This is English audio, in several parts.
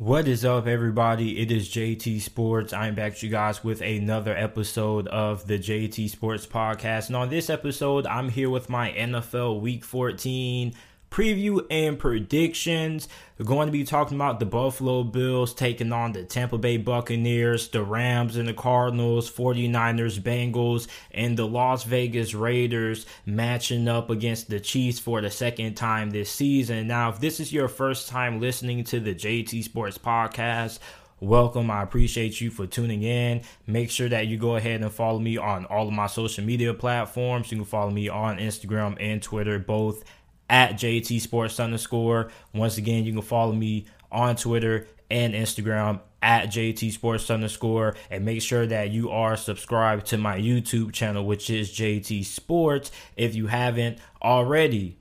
What is up, everybody? It is JT Sports. I'm back to you guys with another episode of the JT Sports Podcast. And on this episode, I'm here with my NFL Week 14 preview and predictions. We're going to be talking about the Buffalo Bills taking on the Tampa Bay Buccaneers, the Rams and the Cardinals, 49ers, Bengals, and the Las Vegas Raiders matching up against the Chiefs for the second time this season. Now, if this is your first time listening to the JT Sports Podcast, welcome. I appreciate you for tuning in. Make sure that you go ahead and follow me on all of my social media platforms. You can follow me on Instagram and Twitter, both at JT Sports underscore. Once again, you can follow me on Twitter and Instagram at JT Sports underscore and make sure that you are subscribed to my YouTube channel, which is JT Sports, if you haven't already.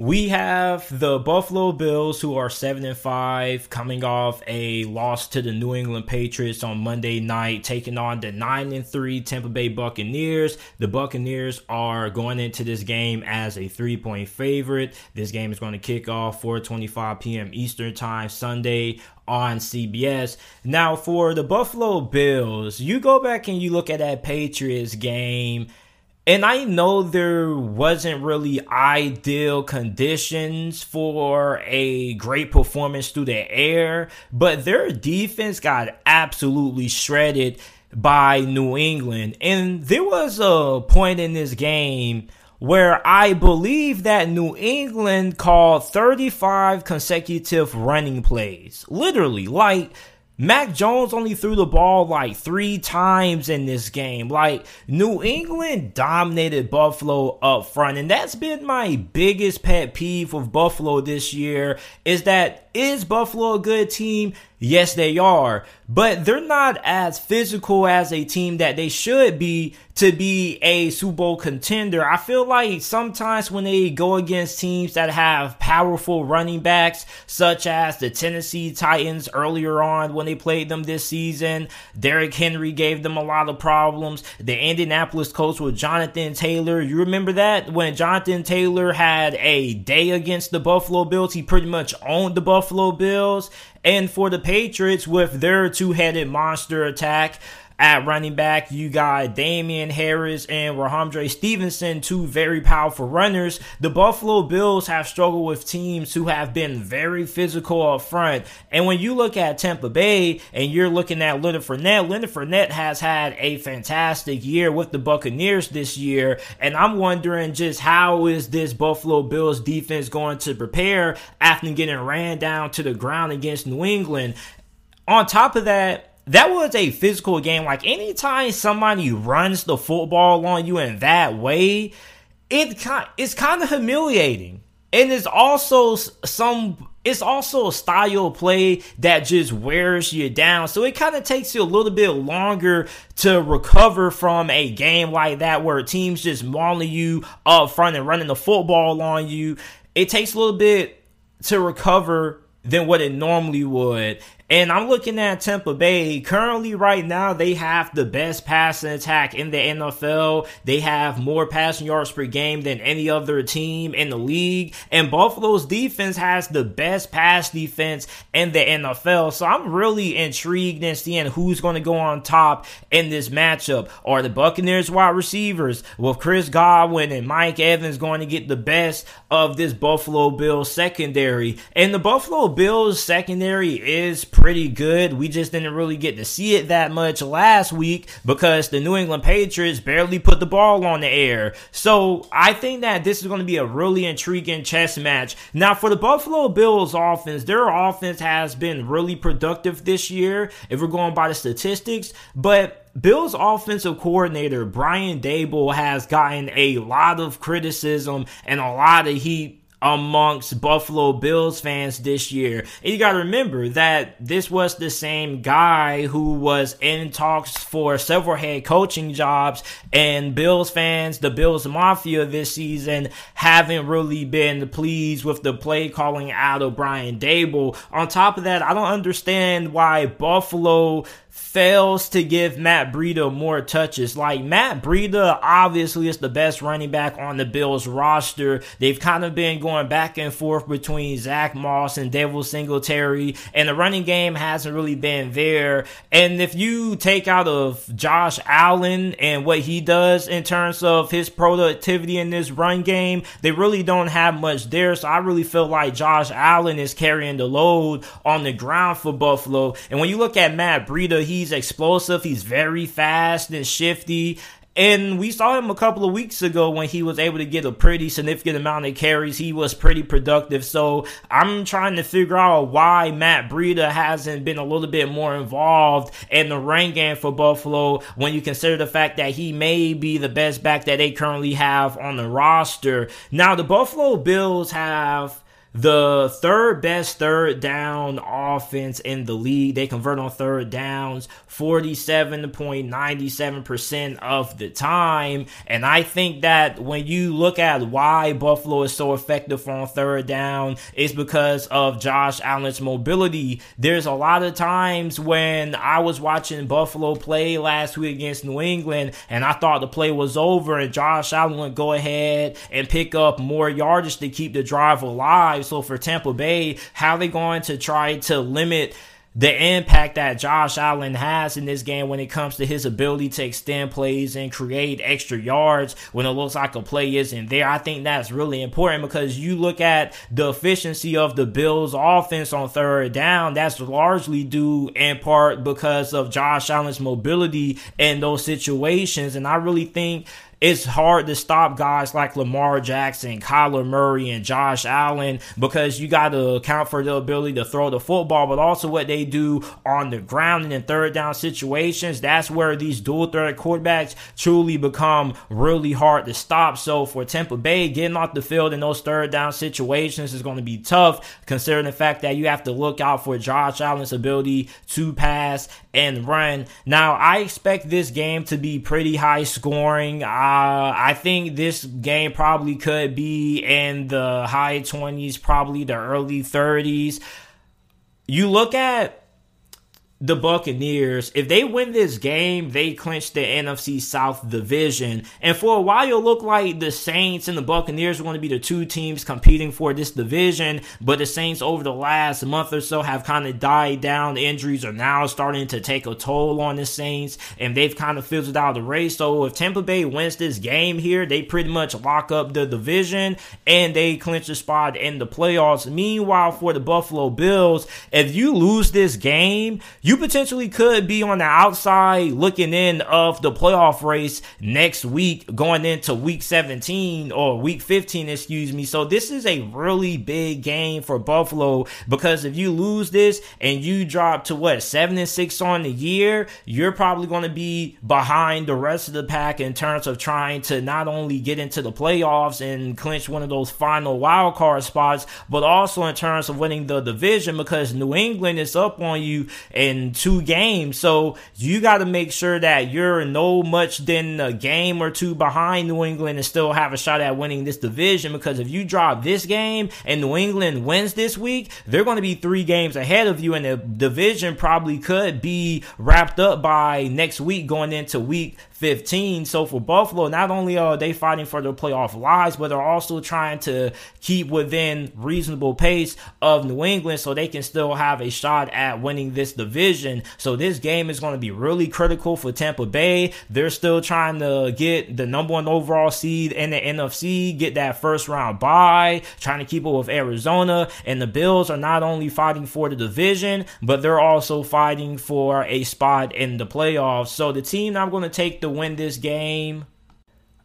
We have the Buffalo Bills who are 7 and 5 coming off a loss to the New England Patriots on Monday night taking on the 9 and 3 Tampa Bay Buccaneers. The Buccaneers are going into this game as a 3-point favorite. This game is going to kick off 4:25 p.m. Eastern Time Sunday on CBS. Now for the Buffalo Bills, you go back and you look at that Patriots game and I know there wasn't really ideal conditions for a great performance through the air, but their defense got absolutely shredded by New England. And there was a point in this game where I believe that New England called 35 consecutive running plays. Literally, like Mac Jones only threw the ball like three times in this game. Like, New England dominated Buffalo up front. And that's been my biggest pet peeve with Buffalo this year is that is Buffalo a good team? Yes, they are, but they're not as physical as a team that they should be to be a Super Bowl contender. I feel like sometimes when they go against teams that have powerful running backs, such as the Tennessee Titans earlier on when they played them this season, Derrick Henry gave them a lot of problems. The Indianapolis Colts with Jonathan Taylor, you remember that? When Jonathan Taylor had a day against the Buffalo Bills, he pretty much owned the Buffalo Bills. And for the Patriots, with their two headed monster attack, at running back, you got Damien Harris and Rhamondre Stevenson, two very powerful runners. The Buffalo Bills have struggled with teams who have been very physical up front. And when you look at Tampa Bay and you're looking at Leonard Fournette, Leonard Fournette has had a fantastic year with the Buccaneers this year. And I'm wondering just how is this Buffalo Bills defense going to prepare after getting ran down to the ground against New England? On top of that, that was a physical game. Like anytime somebody runs the football on you in that way, it kind it's kind of humiliating. And it's also some it's also a style of play that just wears you down. So it kind of takes you a little bit longer to recover from a game like that where teams just mauling you up front and running the football on you. It takes a little bit to recover than what it normally would. And I'm looking at Tampa Bay. Currently, right now, they have the best passing attack in the NFL. They have more passing yards per game than any other team in the league. And Buffalo's defense has the best pass defense in the NFL. So I'm really intrigued in seeing who's going to go on top in this matchup. Are the Buccaneers wide receivers with Chris Godwin and Mike Evans going to get the best of this Buffalo Bills secondary? And the Buffalo Bills secondary is pretty good. We just didn't really get to see it that much last week because the New England Patriots barely put the ball on the air. So I think that this is going to be a really intriguing chess match. Now, for the Buffalo Bills offense, their offense has been really productive this year if we're going by the statistics, but Bill's offensive coordinator, Brian Daboll, has gotten a lot of criticism and a lot of heat amongst Buffalo Bills fans this year. And you got to remember that this was the same guy who was in talks for several head coaching jobs, and Bills fans, the Bills Mafia this season, haven't really been pleased with the play calling out of Brian Daboll. On top of that, I don't understand why Buffalo fails to give Matt Breida more touches. Like Matt Breida obviously is the best running back on the Bills roster. They've kind of been going back and forth between Zack Moss and Devin Singletary, and the running game hasn't really been there. And if you take out of Josh Allen and what he does in terms of his productivity in this run game, they really don't have much there. So I really feel like Josh Allen is carrying the load on the ground for Buffalo. And when you look at Matt Breida, he's explosive, he's very fast and shifty. And we saw him a couple of weeks ago when he was able to get a pretty significant amount of carries. He was pretty productive. So I'm trying to figure out why Matt Breida hasn't been a little bit more involved in the rain game for Buffalo when you consider the fact that he may be the best back that they currently have on the roster. Now, the Buffalo Bills have the third best third down offense in the league. They convert on third downs 47.97% of the time. And I think that when you look at why Buffalo is so effective on third down, it's because of Josh Allen's mobility. There's a lot of times when I was watching Buffalo play last week against New England and I thought the play was over and Josh Allen would go ahead and pick up more yardage to keep the drive alive so for Tampa Bay, how they going to try to limit the impact that Josh Allen has in this game when it comes to his ability to extend plays and create extra yards when it looks like a play isn't there. I think that's really important because you look at the efficiency of the Bills offense on third down, that's largely due in part because of Josh Allen's mobility in those situations. And I really think it's hard to stop guys like Lamar Jackson, Kyler Murray, and Josh Allen because you got to account for the ability to throw the football, but also what they do on the ground and in third down situations. That's where these dual threat quarterbacks truly become really hard to stop. So for Tampa Bay, getting off the field in those third down situations is going to be tough, considering the fact that you have to look out for Josh Allen's ability to pass and run. Now, I expect this game to be pretty high scoring. Uh, Uh, I think this game probably could be in the high 20s, probably the early 30s. You look at the Buccaneers, if they win this game, they clinch the NFC South division. And for a while, it looked like the Saints and the Buccaneers were going to be the two teams competing for this division. But the Saints, over the last month or so, have kind of died down. The injuries are now starting to take a toll on the Saints, and they've kind of fizzled out the race. So if Tampa Bay wins this game here, they pretty much lock up the division and they clinch the spot in the playoffs. Meanwhile, for the Buffalo Bills, if you lose this game, you you potentially could be on the outside looking in of the playoff race next week, going into week 17 or week 15, excuse me. So this is a really big game for Buffalo because if you lose this and you drop to what, seven and six on the year, you're probably going to be behind the rest of the pack in terms of trying to not only get into the playoffs and clinch one of those final wild card spots, but also in terms of winning the division because New England is up on you and two games. So you got to make sure that you're no much than a game or two behind New England and still have a shot at winning this division. Because if you drop this game and New England wins this week, they're going to be three games ahead of you, and the division probably could be wrapped up by next week going into week 15. So for Buffalo, not only are they fighting for their playoff lives, but they're also trying to keep within reasonable pace of New England so they can still have a shot at winning this division. So this game is going to be really critical for Tampa Bay. They're still trying to get the number one overall seed in the NFC, get that first round bye, trying to keep it with Arizona. And the Bills are not only fighting for the division, but they're also fighting for a spot in the playoffs. So the team I'm going to take the win this game.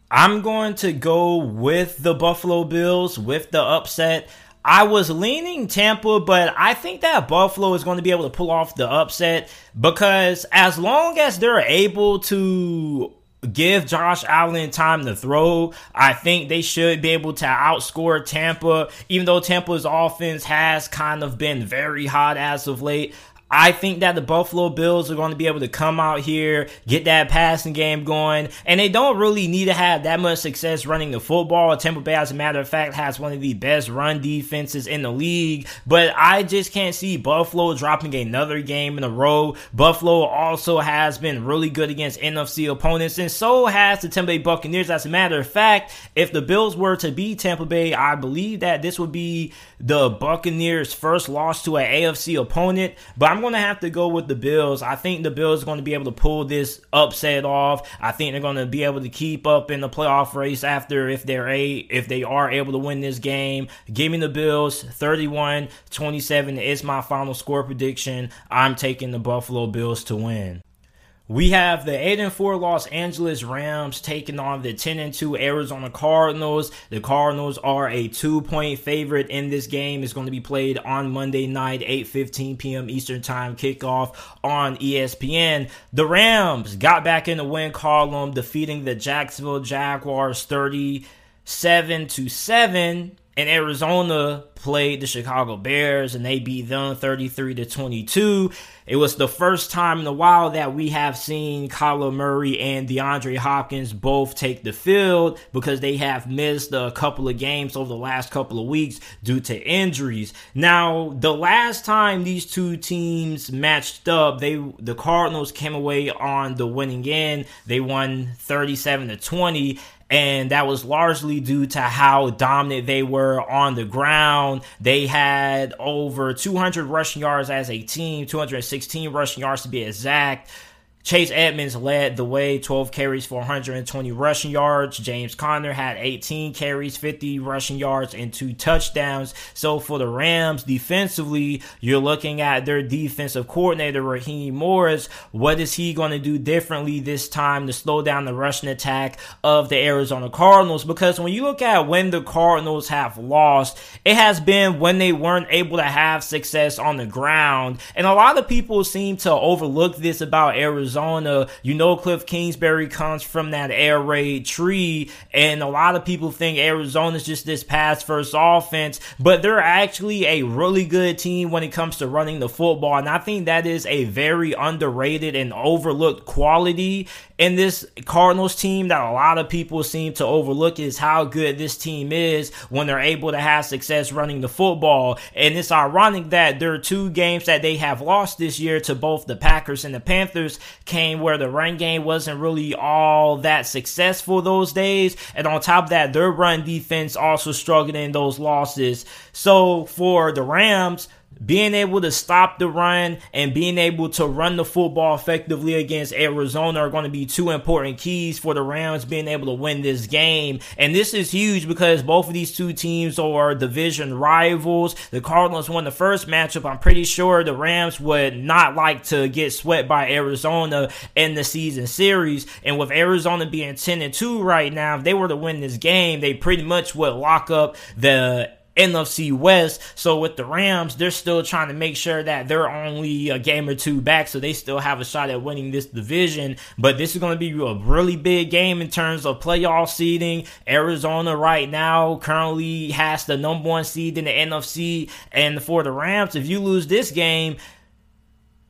I'm going to go with the Buffalo Bills with the upset. I was leaning Tampa, but I think that Buffalo is going to be able to pull off the upset because as long as they're able to give Josh Allen time to throw. I think they should be able to outscore Tampa, even though Tampa's offense has kind of been very hot as of late. I think that the Buffalo Bills are going to be able to come out here, get that passing game going, and they don't really need to have that much success running the football. Tampa Bay, as a matter of fact, has one of the best run defenses in the league, but I just can't see Buffalo dropping another game in a row. Buffalo also has been really good against NFC opponents, and so has the Tampa Bay Buccaneers. As a matter of fact, if the Bills were to beat Tampa Bay, I believe that this would be the Buccaneers' first loss to an AFC opponent, but I'm going to have to go with the Bills. I think the Bills are going to be able to pull this upset off. I think they're going to be able to keep up in the playoff race after if they're a if they are able to win this game. Give me the Bills 31-27 is my final score prediction. I'm taking the Buffalo Bills to win. We have the 8 and 4 Los Angeles Rams taking on the 10 and 2 Arizona Cardinals. The Cardinals are a 2-point favorite in this game. It's going to be played on Monday night 8:15 p.m. Eastern Time kickoff on ESPN. The Rams got back in the win column defeating the Jacksonville Jaguars 37 to 7 and Arizona played the Chicago Bears and they beat them 33 to 22. It was the first time in a while that we have seen Kyler Murray and DeAndre Hopkins both take the field because they have missed a couple of games over the last couple of weeks due to injuries. Now, the last time these two teams matched up, they the Cardinals came away on the winning end. They won 37 to 20 and that was largely due to how dominant they were on the ground. They had over 200 rushing yards as a team, 216 rushing yards to be exact. Chase Edmonds led the way, 12 carries for 120 rushing yards. James Conner had 18 carries, 50 rushing yards, and two touchdowns. So for the Rams, defensively, you're looking at their defensive coordinator, Raheem Morris. What is he going to do differently this time to slow down the rushing attack of the Arizona Cardinals? Because when you look at when the Cardinals have lost, it has been when they weren't able to have success on the ground. And a lot of people seem to overlook this about Arizona. Arizona. You know, Cliff Kingsbury comes from that air raid tree, and a lot of people think Arizona's just this pass first offense, but they're actually a really good team when it comes to running the football. And I think that is a very underrated and overlooked quality in this Cardinals team that a lot of people seem to overlook is how good this team is when they're able to have success running the football. And it's ironic that there are two games that they have lost this year to both the Packers and the Panthers came where the run game wasn't really all that successful those days. And on top of that, their run defense also struggled in those losses. So for the Rams, being able to stop the run and being able to run the football effectively against Arizona are going to be two important keys for the Rams being able to win this game. And this is huge because both of these two teams are division rivals. The Cardinals won the first matchup. I'm pretty sure the Rams would not like to get swept by Arizona in the season series. And with Arizona being 10 and 2 right now, if they were to win this game, they pretty much would lock up the NFC West. So with the Rams, they're still trying to make sure that they're only a game or two back, so they still have a shot at winning this division. But this is going to be a really big game in terms of playoff seeding. Arizona right now currently has the number one seed in the NFC, and for the Rams, if you lose this game,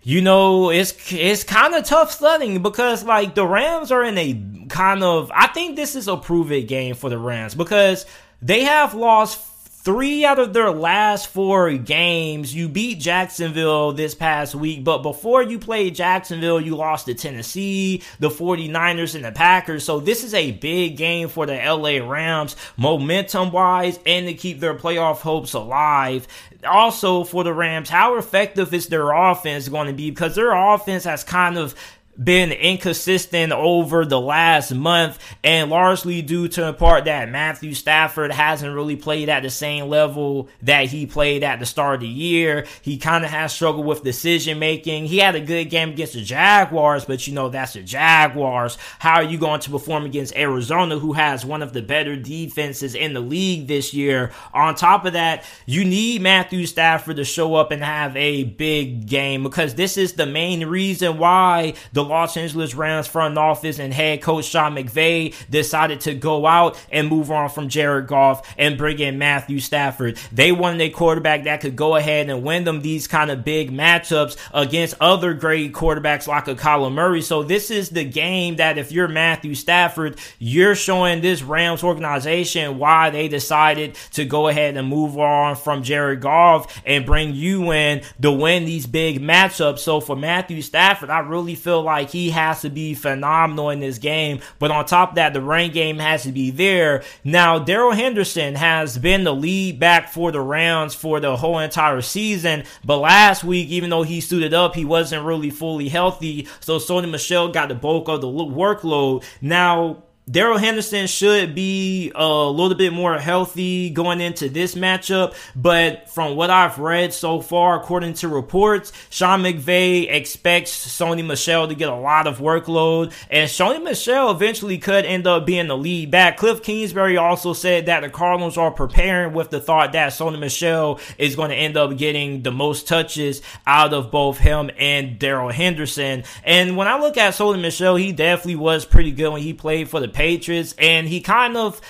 you know, it's it's kind of tough sledding because like the Rams are in a kind of I think this is a prove it game for the Rams because they have lost Three out of their last four games, you beat Jacksonville this past week, but before you played Jacksonville, you lost to Tennessee, the 49ers, and the Packers. So this is a big game for the LA Rams, momentum wise, and to keep their playoff hopes alive. Also, for the Rams, how effective is their offense going to be? Because their offense has kind of been inconsistent over the last month and largely due to in part that Matthew Stafford hasn't really played at the same level that he played at the start of the year. He kind of has struggled with decision making. He had a good game against the Jaguars, but you know, that's the Jaguars. How are you going to perform against Arizona, who has one of the better defenses in the league this year? On top of that, you need Matthew Stafford to show up and have a big game because this is the main reason why the Los Angeles Rams front office and head coach Sean McVay decided to go out and move on from Jared Goff and bring in Matthew Stafford. They wanted a quarterback that could go ahead and win them these kind of big matchups against other great quarterbacks like a Kyler Murray. So this is the game that if you're Matthew Stafford, you're showing this Rams organization why they decided to go ahead and move on from Jared Goff and bring you in to win these big matchups. So for Matthew Stafford, I really feel like he has to be phenomenal in this game. But on top of that, the rain game has to be there. Now, Darrell Henderson has been the lead back for the Rams for the whole entire season. But last week, even though he suited up, he wasn't really fully healthy. So Sony Michel got the bulk of the workload. Now, Darrell Henderson should be a little bit more healthy going into this matchup, but from what I've read so far, according to reports, Sean McVay expects Sony Michel to get a lot of workload, and Sony Michel eventually could end up being the lead back. Cliff Kingsbury also said that the Cardinals are preparing with the thought that Sony Michel is going to end up getting the most touches out of both him and Darrell Henderson. And when I look at Sony Michel, he definitely was pretty good when he played for the Patriots, and he kind of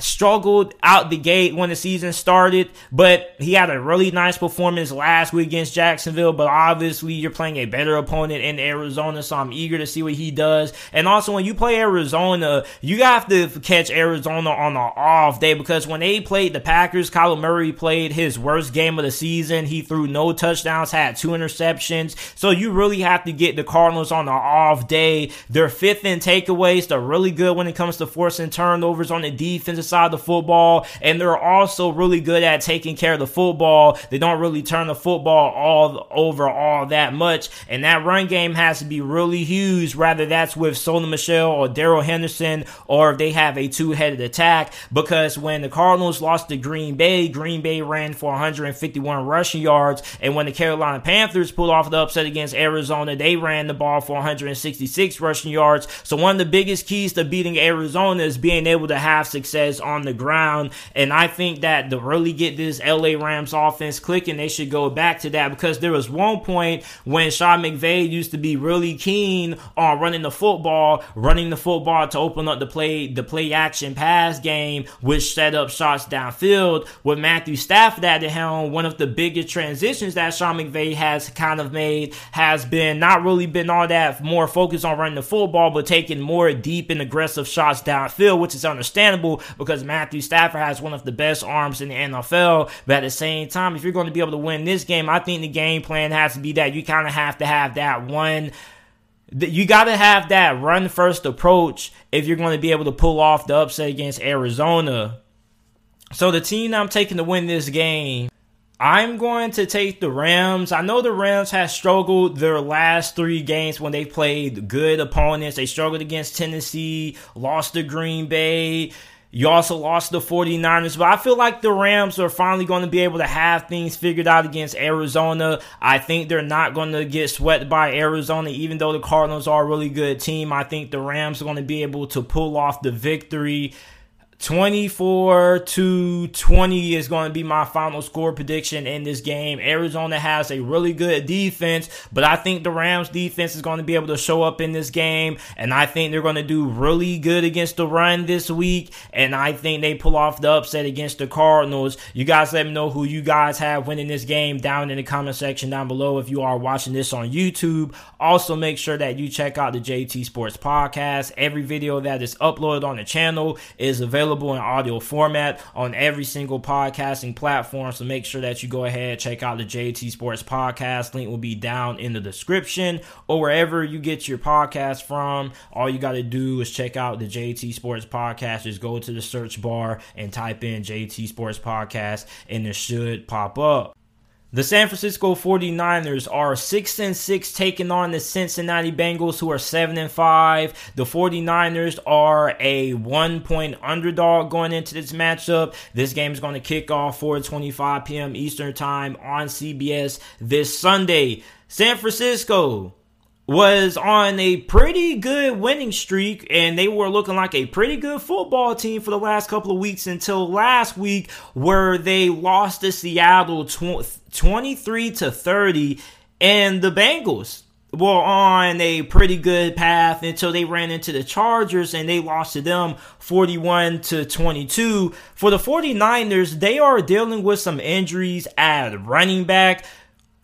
struggled out the gate when the season started, but he had a really nice performance last week against Jacksonville. But obviously, you're playing a better opponent in Arizona, so I'm eager to see what he does. And also, when you play Arizona, you have to catch Arizona on an off day because when they played the Packers, Kyler Murray played his worst game of the season. He threw no touchdowns, had two interceptions. So you really have to get the Cardinals on an off day. They're fifth in takeaways. They're really good when it comes to forcing turnovers on the defense defensive side of the football, and they're also really good at taking care of the football. They don't really turn the football all over all that much, and that run game has to be really huge, whether that's with Sony Michel or Darrell Henderson, or if they have a two-headed attack, because when the Cardinals lost to Green Bay, Green Bay ran for 151 rushing yards, and when the Carolina Panthers pulled off the upset against Arizona, they ran the ball for 166 rushing yards. So one of the biggest keys to beating Arizona is being able to have success on the ground. And I think that to really get this LA Rams offense clicking, they should go back to that because there was one point when Sean McVay used to be really keen on running the football, running the football to open up the play, the play action pass game, which set up shots downfield. With Matthew Stafford at the helm, one of the biggest transitions that Sean McVay has kind of made has been not really been all that more focused on running the football, but taking more deep and aggressive shots downfield, which is understandable because Matthew Stafford has one of the best arms in the NFL. But at the same time, if you're going to be able to win this game, I think the game plan has to be that you kind of have to have that one you got to have that run first approach if you're going to be able to pull off the upset against Arizona. So the team I'm taking to win this game, I'm going to take the Rams. I know the Rams have struggled their last three games when they played good opponents. They struggled against Tennessee, lost to Green Bay. You also lost the 49ers, but I feel like the Rams are finally going to be able to have things figured out against Arizona. I think they're not going to get swept by Arizona, even though the Cardinals are a really good team. I think the Rams are going to be able to pull off the victory. 24 to 20 is going to be my final score prediction in this game. Arizona has a really good defense, but I think the Rams defense is going to be able to show up in this game, and I think they're going to do really good against the run this week, and I think they pull off the upset against the Cardinals. You guys let me know who you guys have winning this game down in the comment section down below if you are watching this on YouTube. Also, make sure that you check out the JT Sports Podcast. Every video that is uploaded on the channel is available available in audio format on every single podcasting platform. So make sure that you go ahead check out the JT Sports Podcast. Link will be down in the description or wherever you get your podcast from. All you got to do is check out the JT Sports Podcast. Just go to the search bar and type in JT Sports Podcast, and it should pop up. The San Francisco 49ers are 6 and 6 taking on the Cincinnati Bengals who are 7 and 5. The 49ers are a 1 point underdog going into this matchup. This game is going to kick off 4:25 p.m. Eastern Time on CBS this Sunday. San Francisco was on a pretty good winning streak and they were looking like a pretty good football team for the last couple of weeks until last week where they lost to Seattle 23 to 30 and the Bengals were on a pretty good path until they ran into the Chargers and they lost to them 41 to 22. For the 49ers, they are dealing with some injuries at running back.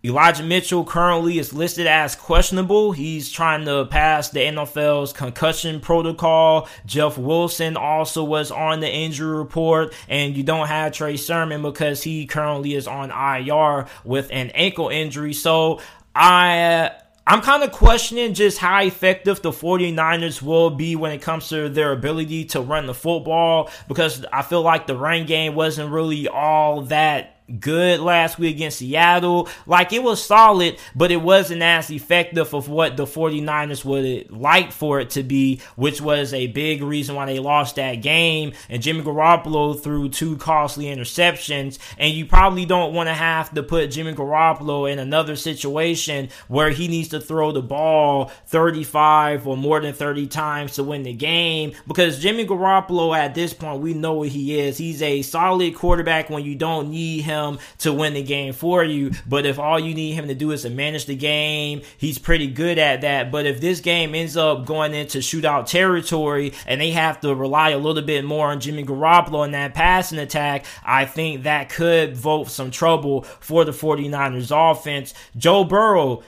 Elijah Mitchell currently is listed as questionable. He's trying to pass the NFL's concussion protocol. Jeff Wilson also was on the injury report, and you don't have Trey Sermon because he currently is on IR with an ankle injury. So I I'm kind of questioning just how effective the 49ers will be when it comes to their ability to run the football because I feel like the run game wasn't really all that good last week against Seattle. Like it was solid, but it wasn't as effective of what the 49ers would like for it to be, which was a big reason why they lost that game. And Jimmy Garoppolo threw two costly interceptions. And you probably don't want to have to put Jimmy Garoppolo in another situation where he needs to throw the ball 35 or more than 30 times to win the game because Jimmy Garoppolo at this point, we know what he is. He's a solid quarterback when you don't need him him to win the game for you. But if all you need him to do is to manage the game, he's pretty good at that. But if this game ends up going into shootout territory and they have to rely a little bit more on Jimmy Garoppolo in that passing attack, I think that could vote some trouble for the 49ers offense. Joe Burrow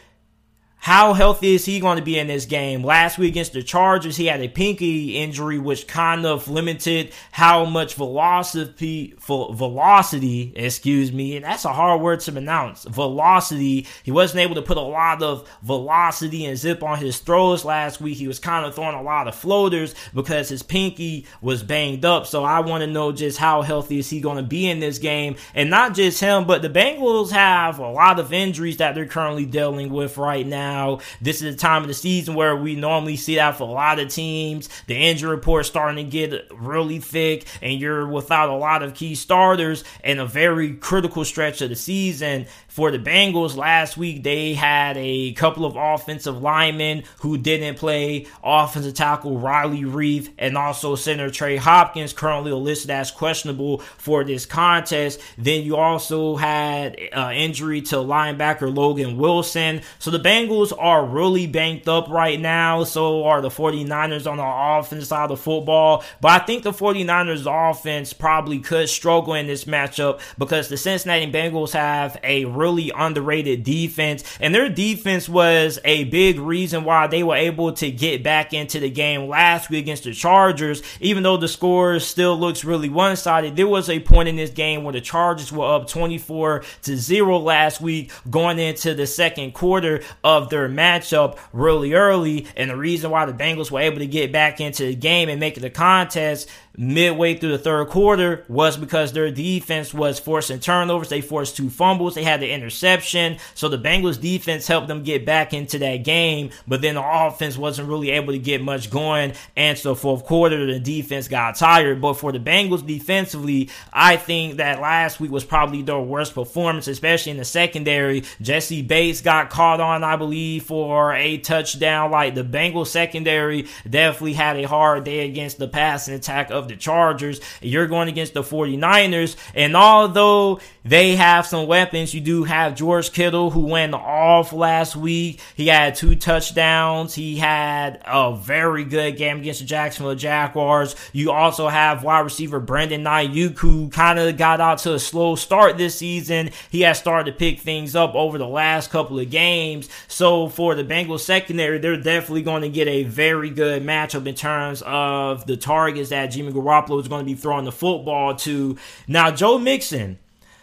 how healthy is he going to be in this game? Last week against the Chargers, he had a pinky injury, which kind of limited how much velocity, velocity, excuse me, and that's a hard word to pronounce. Velocity. He wasn't able to put a lot of velocity and zip on his throws last week. He was kind of throwing a lot of floaters because his pinky was banged up. So I want to know just how healthy is he going to be in this game, and not just him, but the Bengals have a lot of injuries that they're currently dealing with right now now. This is the time of the season where we normally see that for a lot of teams. The injury report starting to get really thick, and you're without a lot of key starters in a very critical stretch of the season. For the Bengals last week, they had a couple of offensive linemen who didn't play. Offensive tackle Riley Reiff and also center Trey Hopkins currently listed as questionable for this contest. Then you also had uh, injury to linebacker Logan Wilson. So the Bengals are really banked up right now. So are the 49ers on the offense side of football. But I think the 49ers offense probably could struggle in this matchup because the Cincinnati Bengals have a really underrated defense. And their defense was a big reason why they were able to get back into the game last week against the Chargers. Even though the score still looks really one sided, there was a point in this game where the Chargers were up 24 to 0 last week going into the second quarter of their matchup really early. And the reason why the Bengals were able to get back into the game and make it a contest midway through the third quarter was because their defense was forcing turnovers. They forced two fumbles. They had the interception. So the Bengals defense helped them get back into that game, but then the offense wasn't really able to get much going. And so fourth quarter, the defense got tired. But for the Bengals defensively, I think that last week was probably their worst performance, especially in the secondary. Jessie Bates got caught on, I believe, for a touchdown. Like the Bengals secondary definitely had a hard day against the passing attack of the Chargers. You're going against the 49ers. And although they have some weapons, you do have George Kittle who went off last week. He had two touchdowns. He had a very good game against the Jacksonville Jaguars. You also have wide receiver Brandon Aiyuk who kind of got out to a slow start this season. He has started to pick things up over the last couple of games. So for the Bengals secondary, they're definitely going to get a very good matchup in terms of the targets that Jimmy Garoppolo is going to be throwing the football to. Now, Joe Mixon.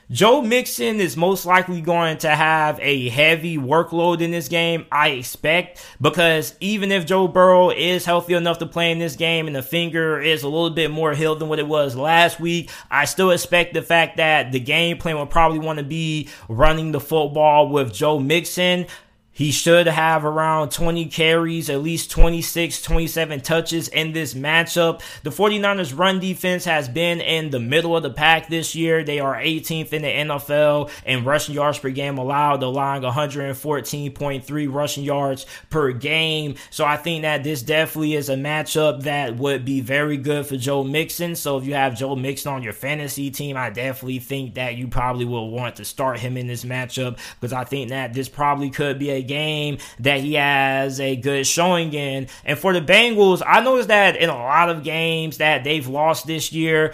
Joe Mixon is most likely going to have a heavy workload in this game, I expect, because even if Joe Burrow is healthy enough to play in this game and the finger is a little bit more healed than what it was last week, I still expect the fact that the game plan will probably want to be running the football with Joe Mixon. He should have around 20 carries, at least 26, 27 touches in this matchup. The 49ers run defense has been in the middle of the pack this year. They are 18th in the NFL in rushing yards per game allowed, allowing 114.3 rushing yards per game. So I think that this definitely is a matchup that would be very good for Joe Mixon. So if you have Joe Mixon on your fantasy team, I definitely think that you probably will want to start him in this matchup because I think that this probably could be a game that he has a good showing in. And for the Bengals, I noticed that in a lot of games that they've lost this year,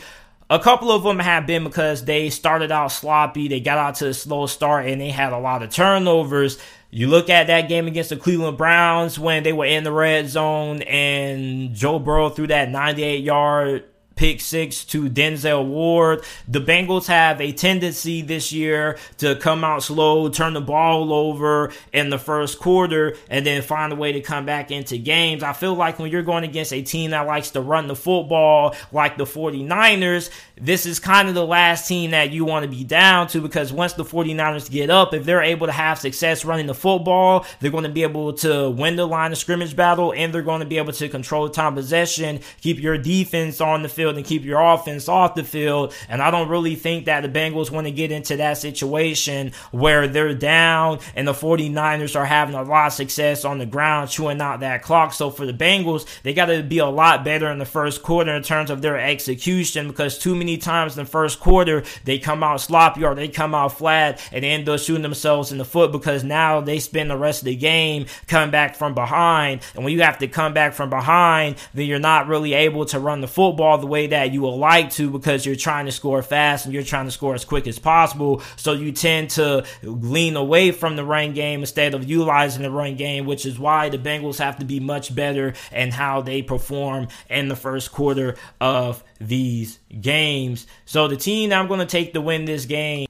a couple of them have been because they started out sloppy, they got out to a slow start, and they had a lot of turnovers. You look at that game against the Cleveland Browns when they were in the red zone and Joe Burrow threw that 98 yard pick six to Denzel Ward. The Bengals have a tendency this year to come out slow, turn the ball over in the first quarter, and then find a way to come back into games. I feel like when you're going against a team that likes to run the football like the 49ers, this is kind of the last team that you want to be down to because once the 49ers get up, if they're able to have success running the football, they're going to be able to win the line of scrimmage battle and they're going to be able to control time possession, keep your defense on the field and keep your offense off the field. And I don't really think that the Bengals want to get into that situation where they're down and the 49ers are having a lot of success on the ground chewing out that clock. So for the Bengals, they got to be a lot better in the first quarter in terms of their execution because too many times in the first quarter they come out sloppy or they come out flat and end up shooting themselves in the foot because now they spend the rest of the game coming back from behind. And when you have to come back from behind, then you're not really able to run the football the way that you would like to because you're trying to score fast and you're trying to score as quick as possible. So you tend to lean away from the run game instead of utilizing the run game, which is why the Bengals have to be much better and how they perform in the first quarter of these games. So the team I'm going to take to win this game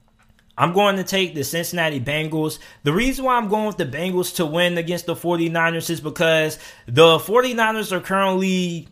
I'm going to take the Cincinnati Bengals. The reason why I'm going with the Bengals to win against the 49ers is because the 49ers are currently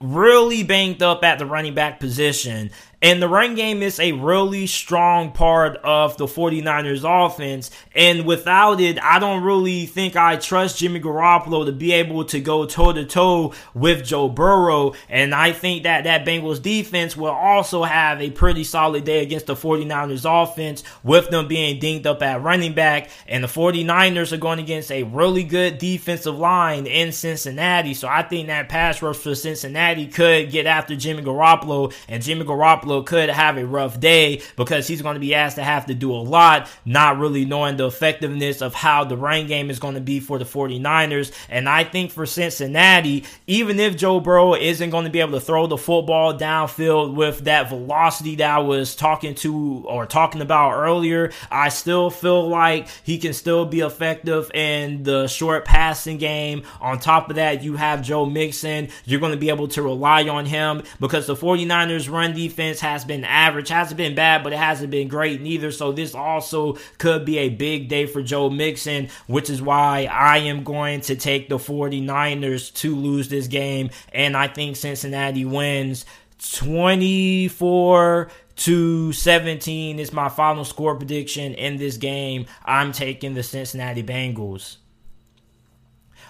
really banged up at the running back position. And the run game is a really strong part of the 49ers offense. And without it, I don't really think I trust Jimmy Garoppolo to be able to go toe to toe with Joe Burrow. And I think that that Bengals defense will also have a pretty solid day against the 49ers offense with them being dinged up at running back. And the 49ers are going against a really good defensive line in Cincinnati. So I think that pass rush for Cincinnati could get after Jimmy Garoppolo and Jimmy Garoppolo Could have a rough day because he's going to be asked to have to do a lot, not really knowing the effectiveness of how the run game is going to be for the 49ers. And I think for Cincinnati, even if Joe Burrow isn't going to be able to throw the football downfield with that velocity that I was talking to or talking about earlier, I still feel like he can still be effective in the short passing game. On top of that, you have Joe Mixon. You're going to be able to rely on him because the 49ers run defense defense has been average, hasn't been bad, but it hasn't been great neither. So this also could be a big day for Joe Mixon, which is why I am going to take the 49ers to lose this game. And I think Cincinnati wins 24 to 17 is my final score prediction in this game. I'm taking the Cincinnati Bengals.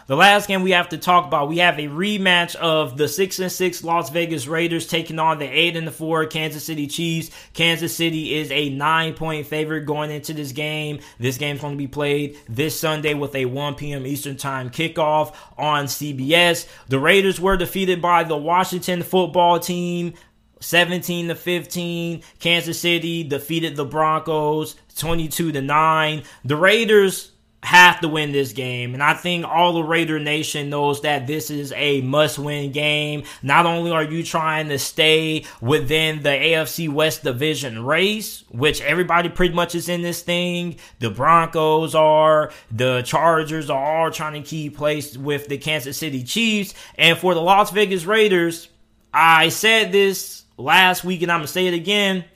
The last game we have to talk about, we have a rematch of the six and six Las Vegas Raiders taking on the eight and the four Kansas City Chiefs. Kansas City is a nine point favorite going into this game. This game's going to be played this Sunday with a 1 p.m. Eastern Time kickoff on CBS. The Raiders were defeated by the Washington football team 17 to 15. Kansas City defeated the Broncos 22 to 9. The Raiders have to win this game. And I think all the Raider Nation knows that this is a must win game. Not only are you trying to stay within the AFC West division race, which everybody pretty much is in this thing, the Broncos are, the Chargers are all trying to keep place with the Kansas City Chiefs. And for the Las Vegas Raiders, I said this last week and I'm going to say it again.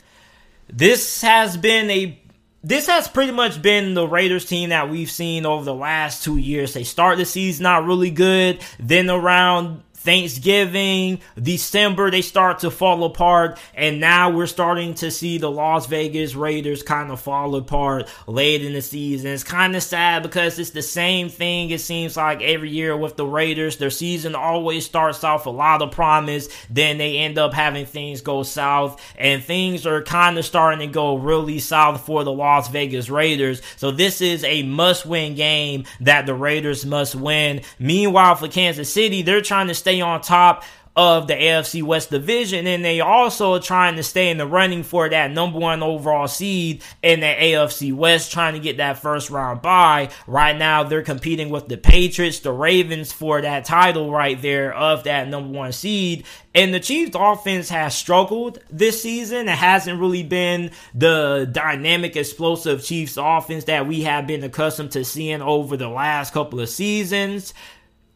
This has been a this has pretty much been the Raiders team that we've seen over the last two years. They start the season not really good, then around Thanksgiving, December, they start to fall apart. And now we're starting to see the Las Vegas Raiders kind of fall apart late in the season. It's kind of sad because it's the same thing, it seems like every year with the Raiders. Their season always starts off a lot of promise, then they end up having things go south. And things are kind of starting to go really south for the Las Vegas Raiders. So this is a must win game that the Raiders must win. Meanwhile, for Kansas City, they're trying to stay stay on top of the AFC West division, and they also are trying to stay in the running for that number one overall seed in the AFC West, trying to get that first round bye. Right now, they're competing with the Patriots, the Ravens for that title right there of that number one seed. And the Chiefs offense has struggled this season. It hasn't really been the dynamic, explosive Chiefs offense that we have been accustomed to seeing over the last couple of seasons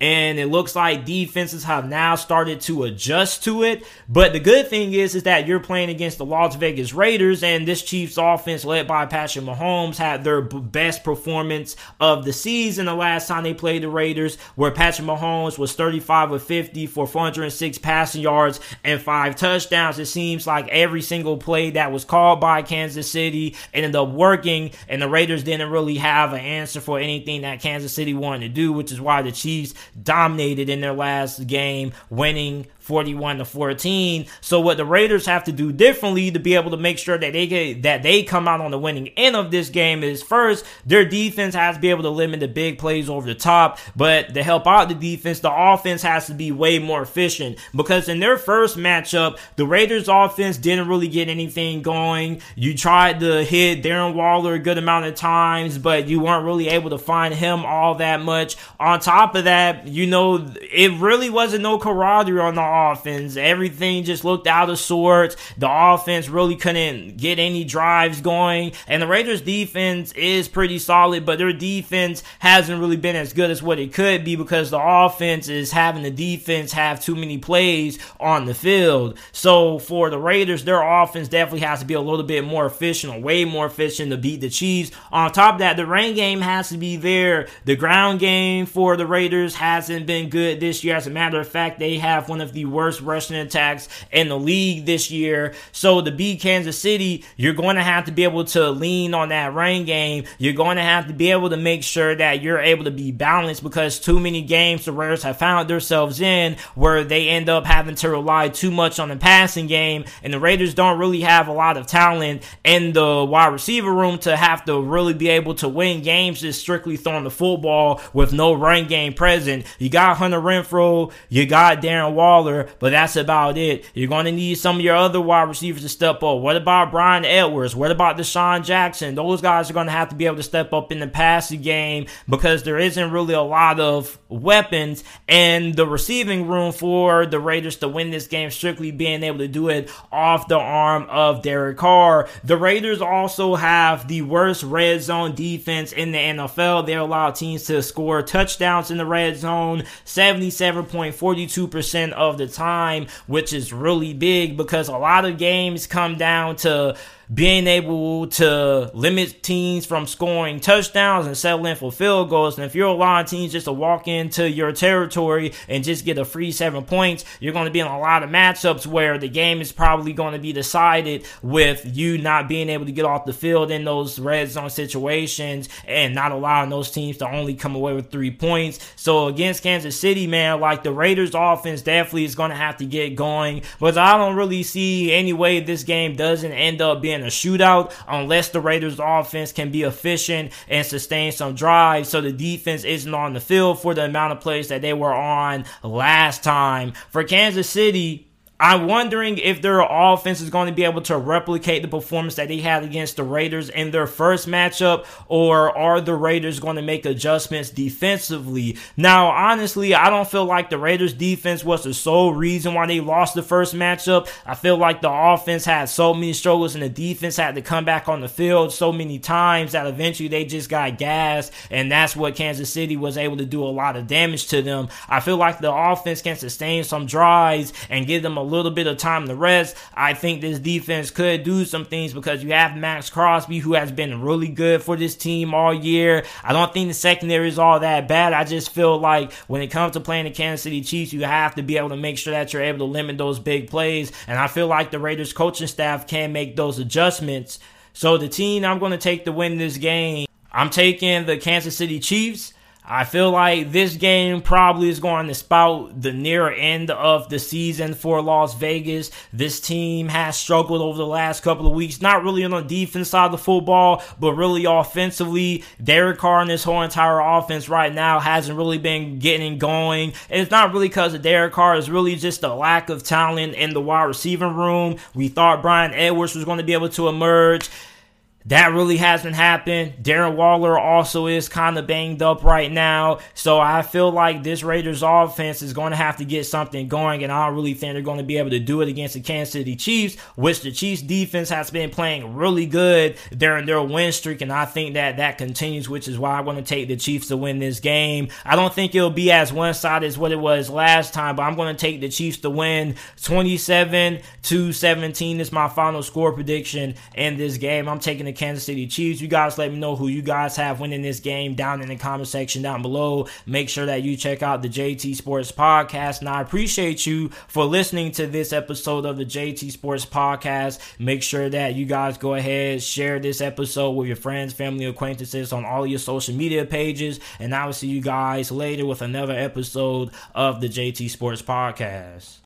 and it looks like defenses have now started to adjust to it. But the good thing is, is that you're playing against the Las Vegas Raiders, and this Chiefs offense, led by Patrick Mahomes, had their best performance of the season the last time they played the Raiders, where Patrick Mahomes was 35 of 50 for 406 passing yards and five touchdowns. It seems like every single play that was called by Kansas City ended up working, and the Raiders didn't really have an answer for anything that Kansas City wanted to do, which is why the Chiefs dominated in their last game, winning 41 to 14. So what the Raiders have to do differently to be able to make sure that they get that they come out on the winning end of this game is first their defense has to be able to limit the big plays over the top, but to help out the defense, the offense has to be way more efficient because in their first matchup, the Raiders offense didn't really get anything going. You tried to hit Darren Waller a good amount of times, but you weren't really able to find him all that much. On top of that, you know, it really wasn't no camaraderie on the offense. Everything just looked out of sorts. The offense really couldn't get any drives going. And the Raiders defense is pretty solid, but their defense hasn't really been as good as what it could be because the offense is having the defense have too many plays on the field. So for the Raiders, their offense definitely has to be a little bit more efficient, way more efficient to beat the Chiefs. On top of that, the rain game has to be there. The ground game for the Raiders hasn't been good this year. As a matter of fact, they have one of the worst rushing attacks in the league this year. So to beat Kansas City, you're going to have to be able to lean on that rain game. You're going to have to be able to make sure that you're able to be balanced because too many games the Raiders have found themselves in where they end up having to rely too much on the passing game, and the Raiders don't really have a lot of talent in the wide receiver room to have to really be able to win games just strictly throwing the football with no run game present. You got Hunter Renfrow, you got Darren Waller, but that's about it. You're going to need some of your other wide receivers to step up. What about Bryan Edwards? What about DeSean Jackson? Those guys are going to have to be able to step up in the passing game because there isn't really a lot of weapons and the receiving room for the Raiders to win this game, strictly being able to do it off the arm of Derek Carr. The Raiders also have the worst red zone defense in the NFL. They allow teams to score touchdowns in the red zone, 77.42% of the time, which is really big because a lot of games come down to being able to limit teams from scoring touchdowns and settling for field goals. And if you're allowing teams just to walk into your territory and just get a free seven points, you're going to be in a lot of matchups where the game is probably going to be decided with you not being able to get off the field in those red zone situations and not allowing those teams to only come away with three points. So against Kansas City, man, like the Raiders offense definitely is going to have to get going, but I don't really see any way this game doesn't end up being a shootout unless the Raiders offense can be efficient and sustain some drives so the defense isn't on the field for the amount of plays that they were on last time. For Kansas City, I'm wondering if their offense is going to be able to replicate the performance that they had against the Raiders in their first matchup, or are the Raiders going to make adjustments defensively? Now, honestly, I don't feel like the Raiders defense was the sole reason why they lost the first matchup. I feel like the offense had so many struggles and the defense had to come back on the field so many times that eventually they just got gassed, and that's what Kansas City was able to do a lot of damage to them. I feel like the offense can sustain some drives and give them a little bit of time to rest, I think this defense could do some things because you have Maxx Crosby, who has been really good for this team all year. I don't think the secondary is all that bad. I just feel like when it comes to playing the Kansas City Chiefs, you have to be able to make sure that you're able to limit those big plays. And I feel like the Raiders coaching staff can make those adjustments. So the team I'm going to take to win this game, I'm taking the Kansas City Chiefs. I feel like this game probably is going to spout the near end of the season for Las Vegas. This team has struggled over the last couple of weeks, not really on the defense side of the football, but really offensively. Derek Carr and this whole entire offense right now hasn't really been getting going. And it's not really because of Derek Carr, it's really just the lack of talent in the wide receiving room. We thought Bryan Edwards was going to be able to emerge. That really hasn't happened. Darren Waller also is kind of banged up right now. So I feel like this Raiders offense is going to have to get something going, and I don't really think they're going to be able to do it against the Kansas City Chiefs, which the Chiefs defense has been playing really good during their win streak, and I think that that continues, which is why I'm going to take the Chiefs to win this game. I don't think it'll be as one sided as what it was last time, but I'm going to take the Chiefs to win 27 to 17 is my final score prediction in this game. I'm taking the Kansas City Chiefs. You guys let me know who you guys have winning this game down in the comment section down below. Make sure that you check out the JT Sports Podcast. And I appreciate you for listening to this episode of the JT Sports Podcast. Make sure that you guys go ahead, share this episode with your friends, family, acquaintances on all your social media pages. And I will see you guys later with another episode of the JT Sports Podcast.